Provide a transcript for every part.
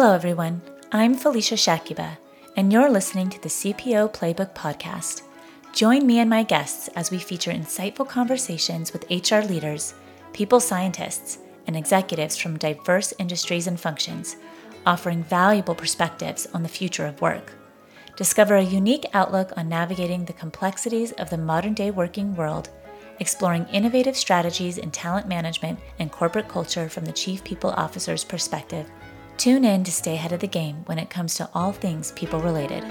Hello, everyone. I'm Felicia Shakiba, and you're listening to the CPO Playbook Podcast. Join me and my guests as we feature insightful conversations with HR leaders, people scientists, and executives from diverse industries and functions, offering valuable perspectives on the future of work. Discover a unique outlook on navigating the complexities of the modern day working world, exploring innovative strategies in talent management and corporate culture from the Chief People Officer's perspective Tune in to stay ahead of the game when it comes to all things people related.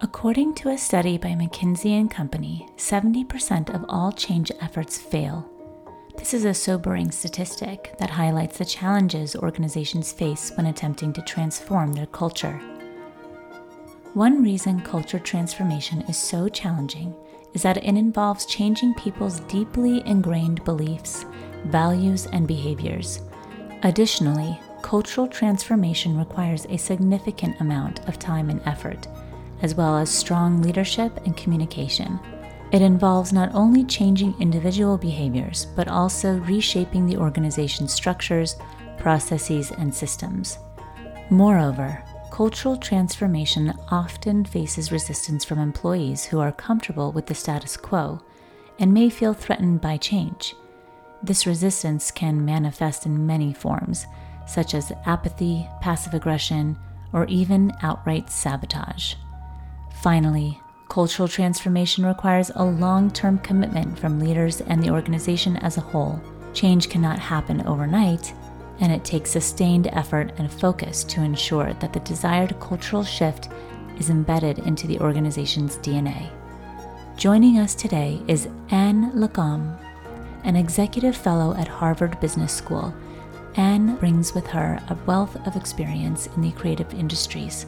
According to a study by McKinsey & Company, 70% of all change efforts fail. This is a sobering statistic that highlights the challenges organizations face when attempting to transform their culture. One reason culture transformation is so challenging is that it involves changing people's deeply ingrained beliefs, values, and behaviors. Additionally, cultural transformation requires a significant amount of time and effort, as well as strong leadership and communication. It involves not only changing individual behaviors, but also reshaping the organization's structures, processes, and systems. Moreover, cultural transformation often faces resistance from employees who are comfortable with the status quo and may feel threatened by change. This resistance can manifest in many forms, such as apathy, passive aggression, or even outright sabotage. Finally, cultural transformation requires a long term commitment from leaders and the organization as a whole. Change cannot happen overnight, and it takes sustained effort and focus to ensure that the desired cultural shift is embedded into the organization's DNA. Joining us today is Ann Le Cam, an executive fellow at Harvard Business School. Ann brings with her a wealth of experience in the creative industries.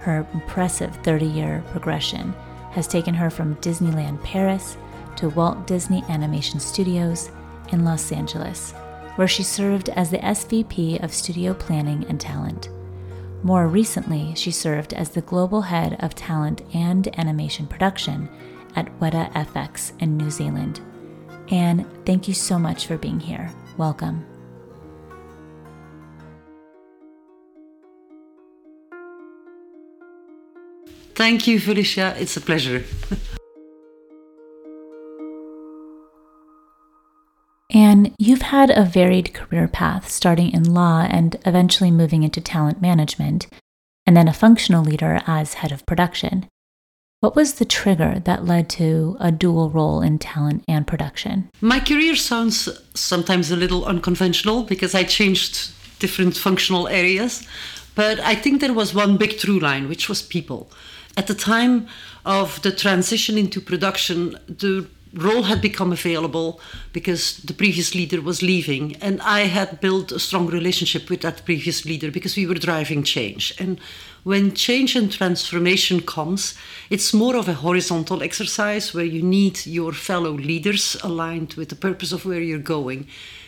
Her impressive 30 year progression has taken her from Disneyland Paris to Walt Disney Animation Studios in Los Angeles where she served as the SVP of Studio Planning and Talent. More recently, she served as the global head of talent and animation production at Weta FX in New Zealand. Ann, thank you so much for being here. Welcome. Thank you, Felicia. It's a pleasure. And you've had a varied career path, starting in law and eventually moving into talent management, and then a functional leader as head of production. What was the trigger that led to a dual role in talent and production? My career sounds sometimes a little unconventional because I changed different functional areas, but I think there was one big through line, which was people. At the time of the transition into production, the role had become available because the previous leader was leaving and i had built a strong relationship with that previous leader because we were driving change. And when change and transformation comes it's more of a horizontal exercise where you need your fellow leaders aligned with the purpose of where you're going.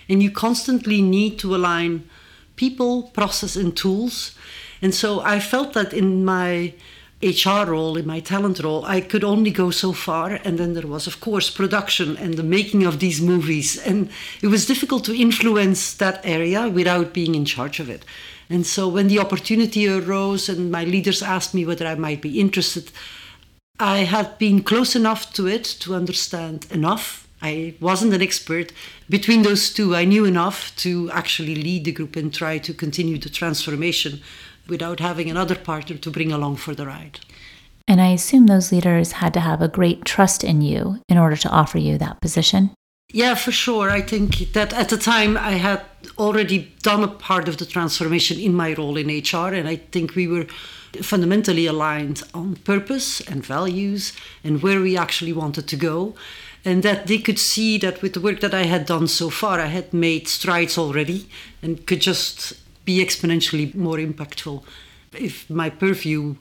And you constantly need to align people process and tools. And so i felt that in my HR role, in my talent role, I could only go so far. And then there was, of course, production and the making of these movies. And it was difficult to influence that area without being in charge of it. And so when the opportunity arose and my leaders asked me whether I might be interested, I had been close enough to it to understand enough. I wasn't an expert. Between those two, I knew enough to actually lead the group and try to continue the transformation without having another partner to bring along for the ride. And I assume those leaders had to have a great trust in you in order to offer you that position. Yeah, for sure. I think that at the time I had already done a part of the transformation in my role in HR, and I think we were fundamentally aligned on purpose and values and where we actually wanted to go. And that they could see that with the work that I had done so far, I had made strides already and could just be exponentially more impactful if my purview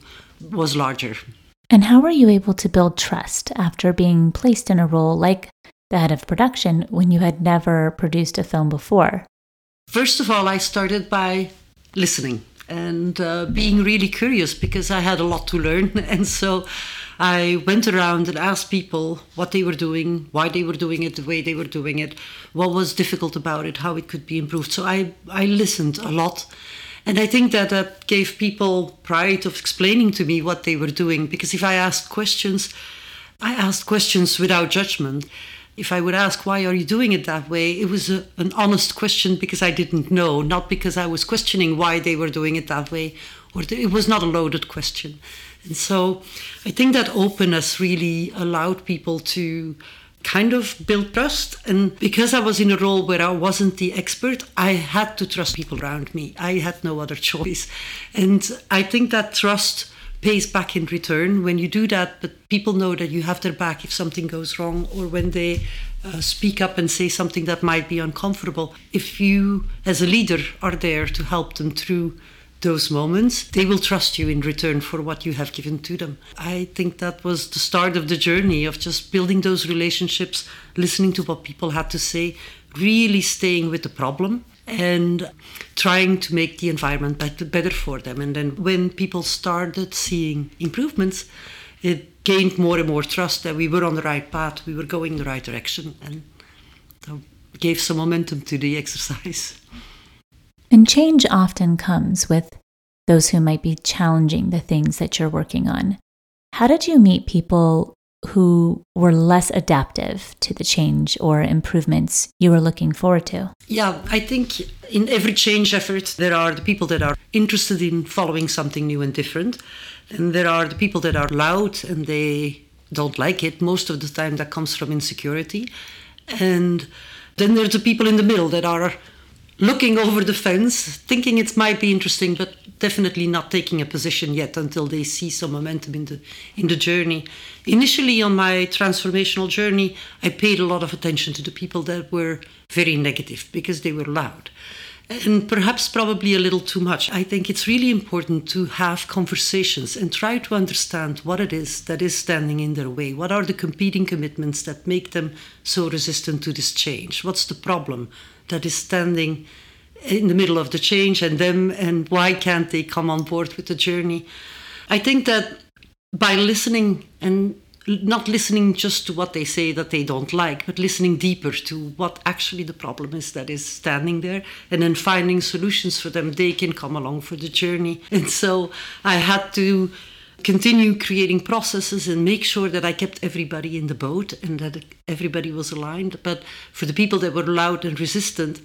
was larger. And how were you able to build trust after being placed in a role like the head of production when you had never produced a film before? First of all, I started by listening and uh, being really curious because I had a lot to learn. And so I went around and asked people what they were doing, why they were doing it, the way they were doing it, what was difficult about it, how it could be improved. So I, I listened a lot. And I think that that gave people pride of explaining to me what they were doing. Because if I asked questions, I asked questions without judgment. If I would ask, why are you doing it that way? It was a, an honest question because I didn't know, not because I was questioning why they were doing it that way, or it was not a loaded question. And so I think that openness really allowed people to kind of build trust. And because I was in a role where I wasn't the expert, I had to trust people around me. I had no other choice. And I think that trust pays back in return when you do that, but people know that you have their back if something goes wrong or when they uh, speak up and say something that might be uncomfortable. If you, as a leader, are there to help them through those moments, they will trust you in return for what you have given to them. I think that was the start of the journey of just building those relationships, listening to what people had to say, really staying with the problem and trying to make the environment better for them. And then when people started seeing improvements, it gained more and more trust that we were on the right path, we were going the right direction, and so gave some momentum to the exercise. And change often comes with those who might be challenging the things that you're working on. How did you meet people who were less adaptive to the change or improvements you were looking forward to? Yeah, I think in every change effort, there are the people that are interested in following something new and different. And there are the people that are loud and they don't like it. Most of the time, that comes from insecurity. And then there's the people in the middle that are looking over the fence, thinking it might be interesting, but definitely not taking a position yet until they see some momentum in the in the journey. Initially, on my transformational journey, I paid a lot of attention to the people that were very negative because they were loud. And perhaps probably a little too much. I think it's really important to have conversations and try to understand what it is that is standing in their way. What are the competing commitments that make them so resistant to this change? What's the problem that is standing in the middle of the change and them and why can't they come on board with the journey? I think that by listening and not listening just to what they say that they don't like but listening deeper to what actually the problem is that is standing there and then finding solutions for them they can come along for the journey. And so i had to continue creating processes and make sure that I kept everybody in the boat and that everybody was aligned. But for the people that were loud and resistant,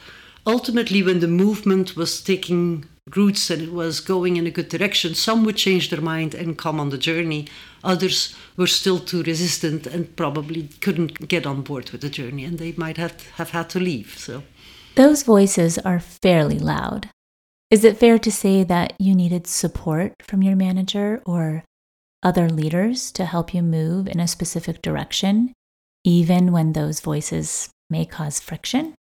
ultimately, when the movement was taking roots and it was going in a good direction, some would change their mind and come on the journey. Others were still too resistant and probably couldn't get on board with the journey, and they might have, have had to leave. So, those voices are fairly loud. Is it fair to say that you needed support from your manager or other leaders to help you move in a specific direction, even when those voices may cause friction?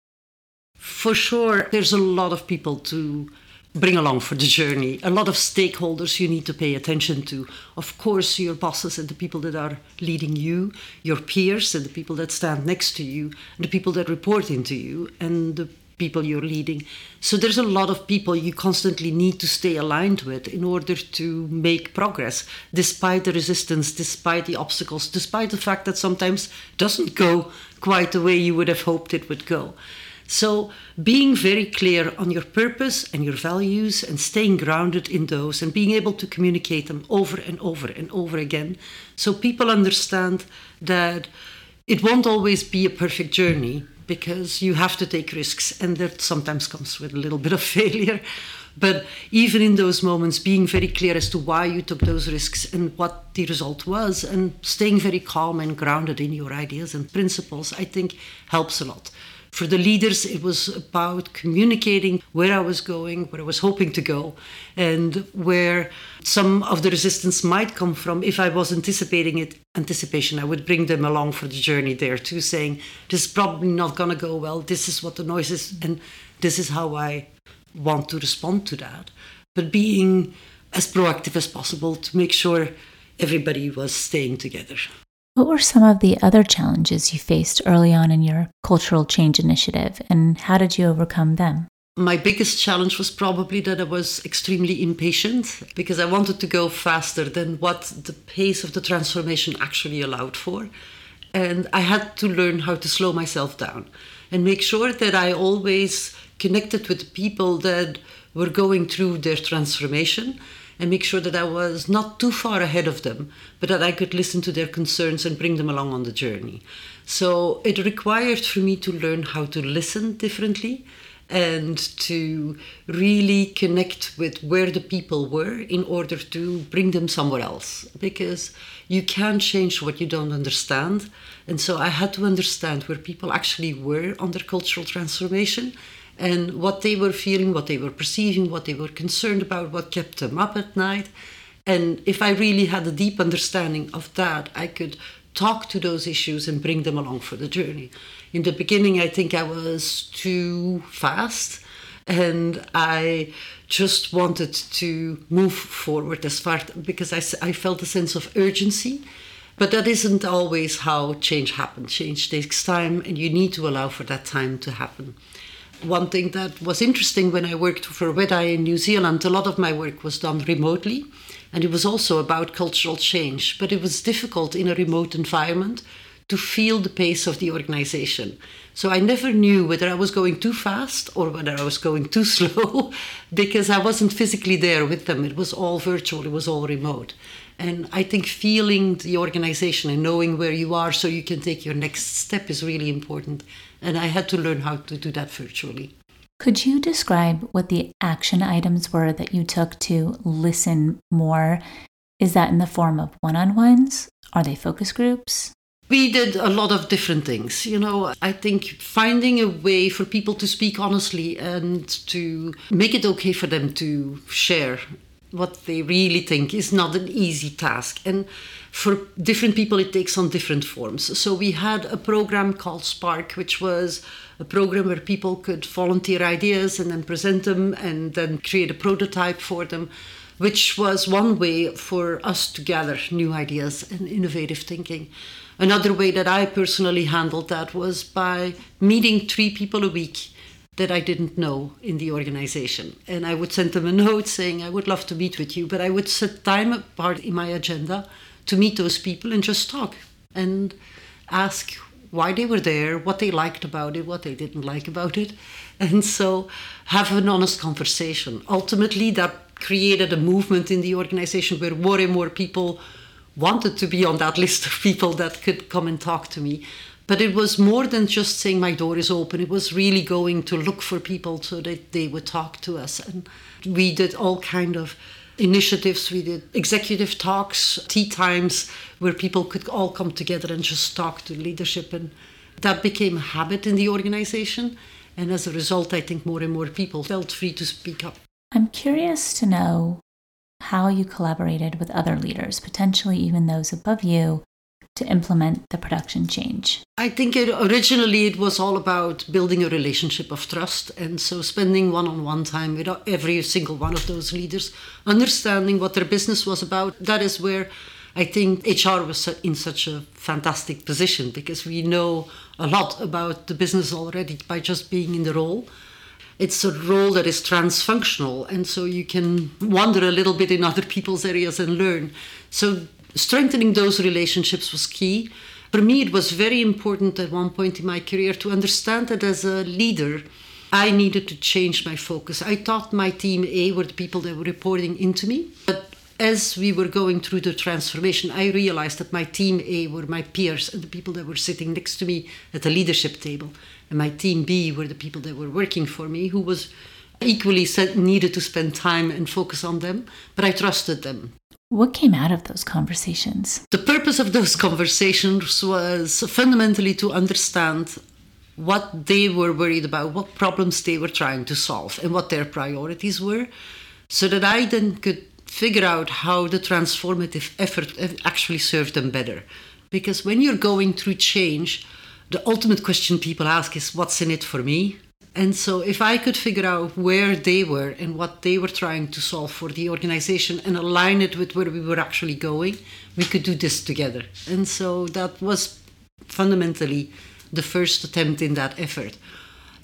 For sure, there's a lot of people to bring along for the journey, a lot of stakeholders you need to pay attention to. Of course, your bosses and the people that are leading you, your peers and the people that stand next to you, the people that report into you, and the people you're leading. So there's a lot of people you constantly need to stay aligned with in order to make progress, despite the resistance, despite the obstacles, despite the fact that sometimes doesn't go quite the way you would have hoped it would go. So, being very clear on your purpose and your values and staying grounded in those and being able to communicate them over and over and over again so people understand that it won't always be a perfect journey, because you have to take risks and that sometimes comes with a little bit of failure. But even in those moments being very clear as to why you took those risks and what the result was and staying very calm and grounded in your ideas and principles i think helps a lot for the leaders, it was about communicating where I was going, where I was hoping to go, and where some of the resistance might come from. If I was anticipating it, anticipation, I would bring them along for the journey there too, saying, This is probably not going to go well. This is what the noise is, and this is how I want to respond to that. But being as proactive as possible to make sure everybody was staying together. What were some of the other challenges you faced early on in your cultural change initiative, and how did you overcome them? My biggest challenge was probably that I was extremely impatient because I wanted to go faster than what the pace of the transformation actually allowed for. And I had to learn how to slow myself down and make sure that I always connected with people that were going through their transformation and make sure that I was not too far ahead of them, but that I could listen to their concerns and bring them along on the journey. So it required for me to learn how to listen differently and to really connect with where the people were in order to bring them somewhere else because you can't change what you don't understand and so i had to understand where people actually were on their cultural transformation and what they were feeling what they were perceiving what they were concerned about what kept them up at night and if i really had a deep understanding of that i could talk to those issues and bring them along for the journey in the beginning, I think I was too fast and I just wanted to move forward as far because I, I felt a sense of urgency. But that isn't always how change happens. Change takes time, and you need to allow for that time to happen. One thing that was interesting when I worked for Weta in New Zealand, a lot of my work was done remotely, and it was also about cultural change. But it was difficult in a remote environment to feel the pace of the organization. So I never knew whether I was going too fast or whether I was going too slow because I wasn't physically there with them. It was all virtual, it was all remote. And I think feeling the organization and knowing where you are so you can take your next step is really important. And I had to learn how to do that virtually. Could you describe what the action items were that you took to listen more? Is that in the form of one on ones? Are they focus groups? We did a lot of different things. You know, I think finding a way for people to speak honestly and to make it okay for them to share what they really think is not an easy task. And for different people, it takes on different forms. So we had a program called Spark, which was a program where people could volunteer ideas and then present them and then create a prototype for them which was one way for us to gather new ideas and innovative thinking. Another way that I personally handled that was by meeting three people a week that I didn't know in the organization. And I would send them a note saying, I would love to meet with you, but I would set time apart in my agenda to meet those people and just talk and ask why they were there, what they liked about it, what they didn't like about it. And so have an honest conversation. Ultimately, that created a movement in the organization where more and more people wanted to be on that list of people that could come and talk to me. But it was more than just saying my door is open. It was really going to look for people so that they would talk to us. And we did all kind of initiatives. We did executive talks, tea times, where people could all come together and just talk to leadership. And that became a habit in the organization. And as a result, I think more and more people felt free to speak up. I'm curious to know how you collaborated with other leaders, potentially even those above you, to implement the production change? I think it, originally it was all about building a relationship of trust. And so spending one on one time with every single one of those leaders, understanding what their business was about. That is where I think HR was in such a fantastic position because we know a lot about the business already by just being in the role it's a role that is transfunctional and so you can wander a little bit in other people's areas and learn so strengthening those relationships was key. For me it was very important at one point in my career to understand that as a leader i needed to change my focus. I thought my team a were the people that were reporting into me. But as we were going through the transformation, I realized that my team A were my peers and the people that were sitting next to me at the leadership table. And my team B were the people that were working for me, who was equally needed to spend time and focus on them, but I trusted them. What came out of those conversations? The purpose of those conversations was fundamentally to understand what they were worried about, what problems they were trying to solve, and what their priorities were, so that I then could figure out how the transformative effort actually served them better. Because when you're going through change, the ultimate question people ask is what's in it for me? And so, if I could figure out where they were and what they were trying to solve for the organization and align it with where we were actually going, we could do this together. And so, that was fundamentally the first attempt in that effort.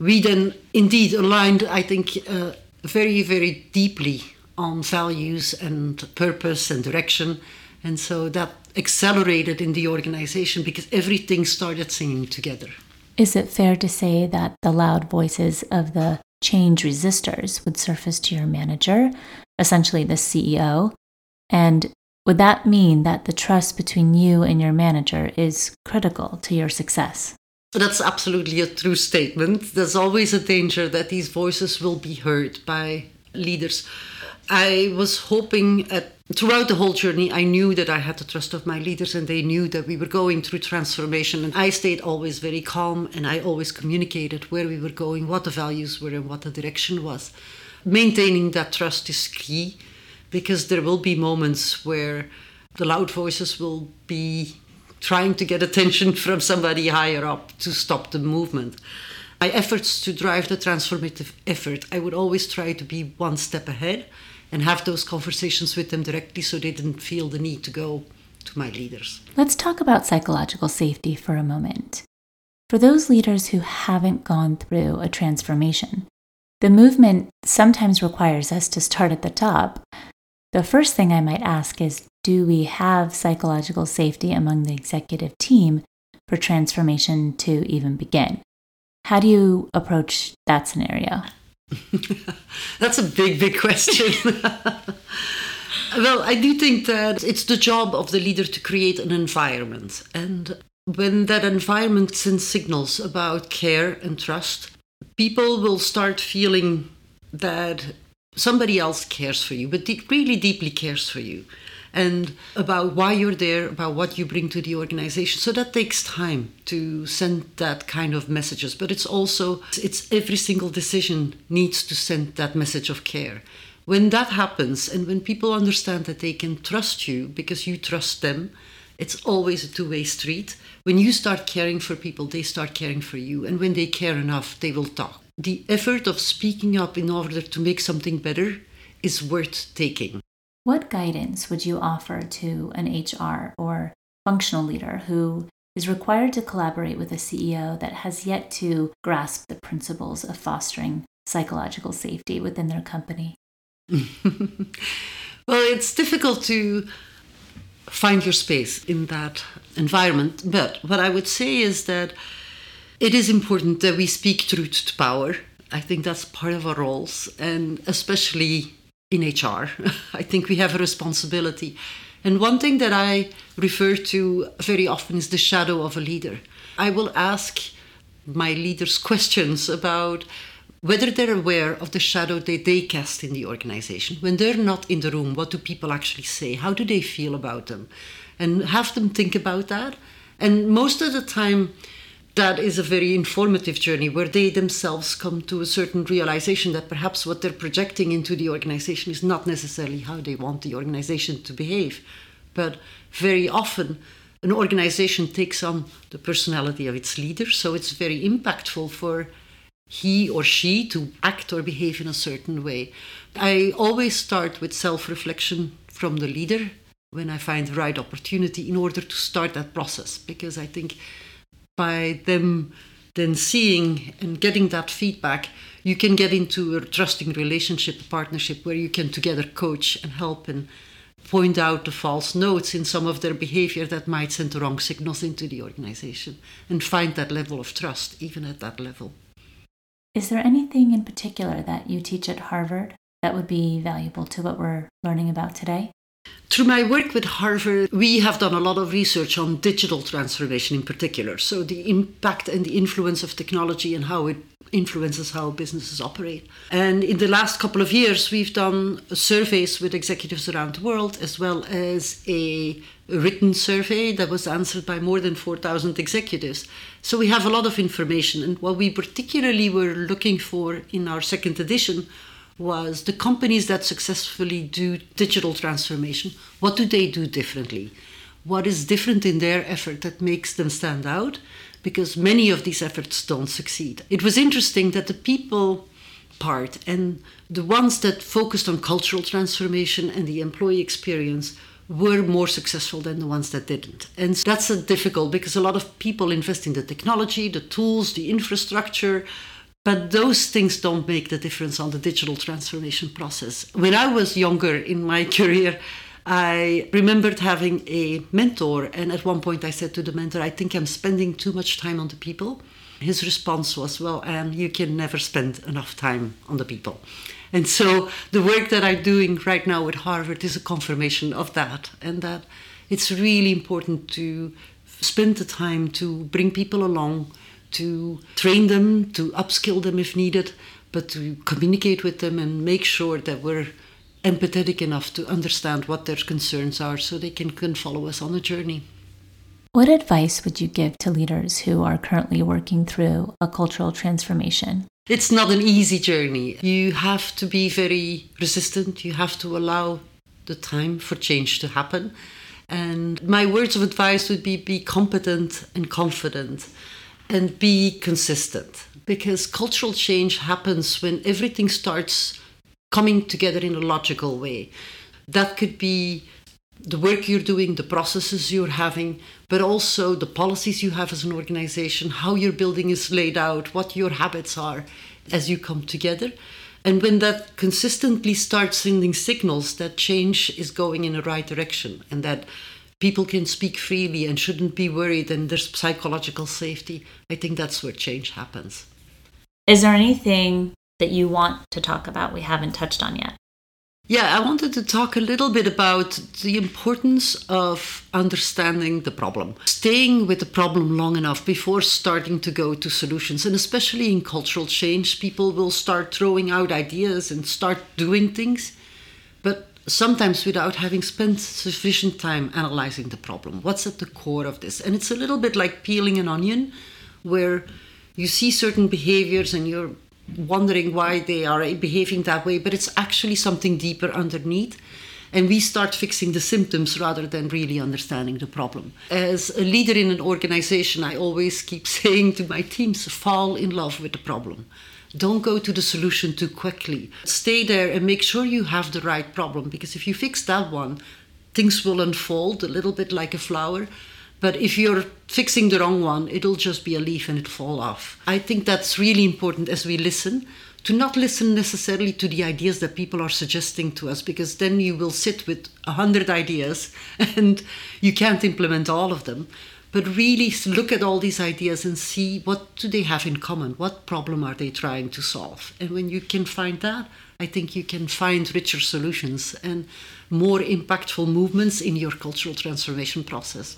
we then indeed aligned, I think, uh, very, very deeply on values and purpose and direction. And so that accelerated in the organization because everything started singing together. Is it fair to say that the loud voices of the change resistors would surface to your manager, essentially the CEO? And would that mean that the trust between you and your manager is critical to your success? That's absolutely a true statement. There's always a danger that these voices will be heard by leaders. I was hoping at throughout the whole journey, I knew that I had the trust of my leaders and they knew that we were going through transformation. And I stayed always very calm and I always communicated where we were going, what the values were, and what the direction was. Maintaining that trust is key because there will be moments where the loud voices will be trying to get attention from somebody higher up to stop the movement. My efforts to drive the transformative effort, I would always try to be one step ahead and have those conversations with them directly so they didn't feel the need to go to my leaders. Let's talk about psychological safety for a moment. For those leaders who haven't gone through a transformation, the movement sometimes requires us to start at the top. The first thing I might ask is Do we have psychological safety among the executive team for transformation to even begin? How do you approach that scenario? That's a big, big question. well, I do think that it's the job of the leader to create an environment. And when that environment sends signals about care and trust, people will start feeling that somebody else cares for you, but really deeply cares for you and about why you're there, about what you bring to the organization. So that takes time to send that kind of messages, but it's also it's every single decision needs to send that message of care. When that happens and when people understand that they can trust you because you trust them, it's always a two-way street. When you start caring for people, they start caring for you, and when they care enough, they will talk. The effort of speaking up in order to make something better is worth taking. What guidance would you offer to an HR or functional leader who is required to collaborate with a CEO that has yet to grasp the principles of fostering psychological safety within their company? well, it's difficult to find your space in that environment, but what I would say is that it is important that we speak truth to power. I think that's part of our roles, and especially in HR. I think we have a responsibility. And one thing that I refer to very often is the shadow of a leader. I will ask my leaders questions about whether they're aware of the shadow that they cast in the organization. When they're not in the room, what do people actually say? How do they feel about them? And have them think about that. And most of the time, that is a very informative journey where they themselves come to a certain realization that perhaps what they're projecting into the organization is not necessarily how they want the organization to behave. But very often, an organization takes on the personality of its leader, so it's very impactful for he or she to act or behave in a certain way. I always start with self reflection from the leader when I find the right opportunity in order to start that process because I think by them then seeing and getting that feedback, you can get into a trusting relationship, a partnership where you can together coach and help and point out the false notes in some of their behavior that might send the wrong signals into the organization and find that level of trust even at that level. Is there anything in particular that you teach at Harvard that would be valuable to what we're learning about today? Through my work with Harvard, we have done a lot of research on digital transformation in particular. So, the impact and the influence of technology and how it influences how businesses operate. And in the last couple of years, we've done surveys with executives around the world, as well as a written survey that was answered by more than 4,000 executives. So, we have a lot of information. And what we particularly were looking for in our second edition was the companies that successfully do digital transformation, what do they do differently? What is different in their effort that makes them stand out? Because many of these efforts don't succeed. It was interesting that the people part and the ones that focused on cultural transformation and the employee experience were more successful than the ones that didn't. And that's difficult because a lot of people invest in the technology, the tools, the infrastructure, But those things don't make the difference on the digital transformation process. When I was younger in my career, I remembered having a mentor, and at one point I said to the mentor, I think I'm spending too much time on the people. His response was, Well, Ann, you can never spend enough time on the people. And so the work that I'm doing right now at Harvard is a confirmation of that, and that it's really important to spend the time to bring people along, to train them, to upskill them if needed, but to communicate with them and make sure that we're empathetic enough to understand what their concerns are so they can, can follow us on the journey. What advice would you give to leaders who are currently working through a cultural transformation? It's not an easy journey. You have to be very resistant, you have to allow the time for change to happen. And my words of advice would be be competent and confident and be consistent because cultural change happens when everything starts coming together in a logical way. That could be the work you're doing, the processes you're having, but also the policies you have as an organization, how your building is laid out, what your habits are as you come together. And when that consistently starts sending signals that change is going in the right direction and that people can speak freely and shouldn't be worried and there's psychological safety, I think that's where change happens. Is there anything that you want to talk about we haven't touched on yet? Yeah, I wanted to talk a little bit about the importance of understanding the problem, staying with the problem long enough before starting to go to solutions. And especially in cultural change, people will start throwing out ideas and start doing things, sometimes without having spent sufficient time analyzing the problem. What's at the core of this? And it's a little bit like peeling an onion, where you see certain behaviors and you're wondering why they are behaving that way, but it's actually something deeper underneath. And we start fixing the symptoms rather than really understanding the problem. As a leader in an organization, I always keep saying to my teams fall in love with the problem. Don't go to the solution too quickly. Stay there and make sure you have the right problem because if you fix that one, things will unfold a little bit like a flower but if you're fixing the wrong one, it'll just be a leaf and it'll fall off. I think that's really important as we listen to not listen necessarily to the ideas that people are suggesting to us because then you will sit with a hundred ideas and you can't implement all of them but really look at all these ideas and see what do they have in common what problem are they trying to solve and when you can find that i think you can find richer solutions and more impactful movements in your cultural transformation process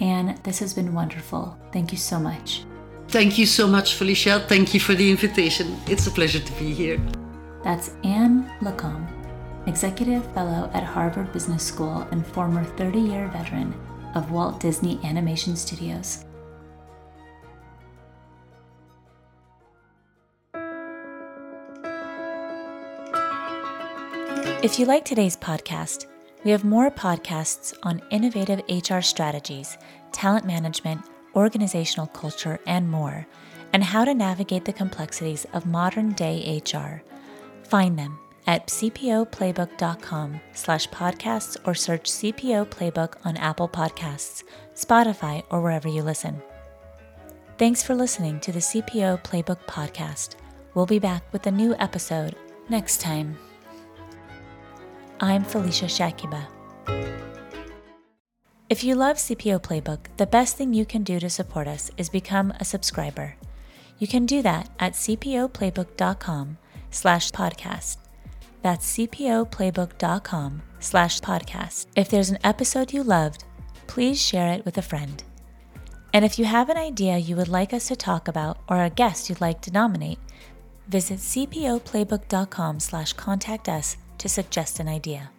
Ann, this has been wonderful. Thank you so much. Thank you so much, Felicia. Thank you for the invitation. It's a pleasure to be here. That's Anne Lacombe, Executive Fellow at Harvard Business School and former 30 year veteran of Walt Disney Animation Studios. If you like today's podcast, we have more podcasts on innovative HR strategies, talent management, organizational culture, and more, and how to navigate the complexities of modern day HR. Find them at cpoplaybook.com slash podcasts or search CPO Playbook on Apple Podcasts, Spotify, or wherever you listen. Thanks for listening to the CPO Playbook podcast. We'll be back with a new episode next time. I'm Felicia Shakiba. If you love CPO Playbook, the best thing you can do to support us is become a subscriber. You can do that at cpoplaybook.com slash podcast. That's cpoplaybook.com slash podcast. If there's an episode you loved, please share it with a friend. And if you have an idea you would like us to talk about or a guest you'd like to nominate, visit cpoplaybook.com slash contact us to suggest an idea.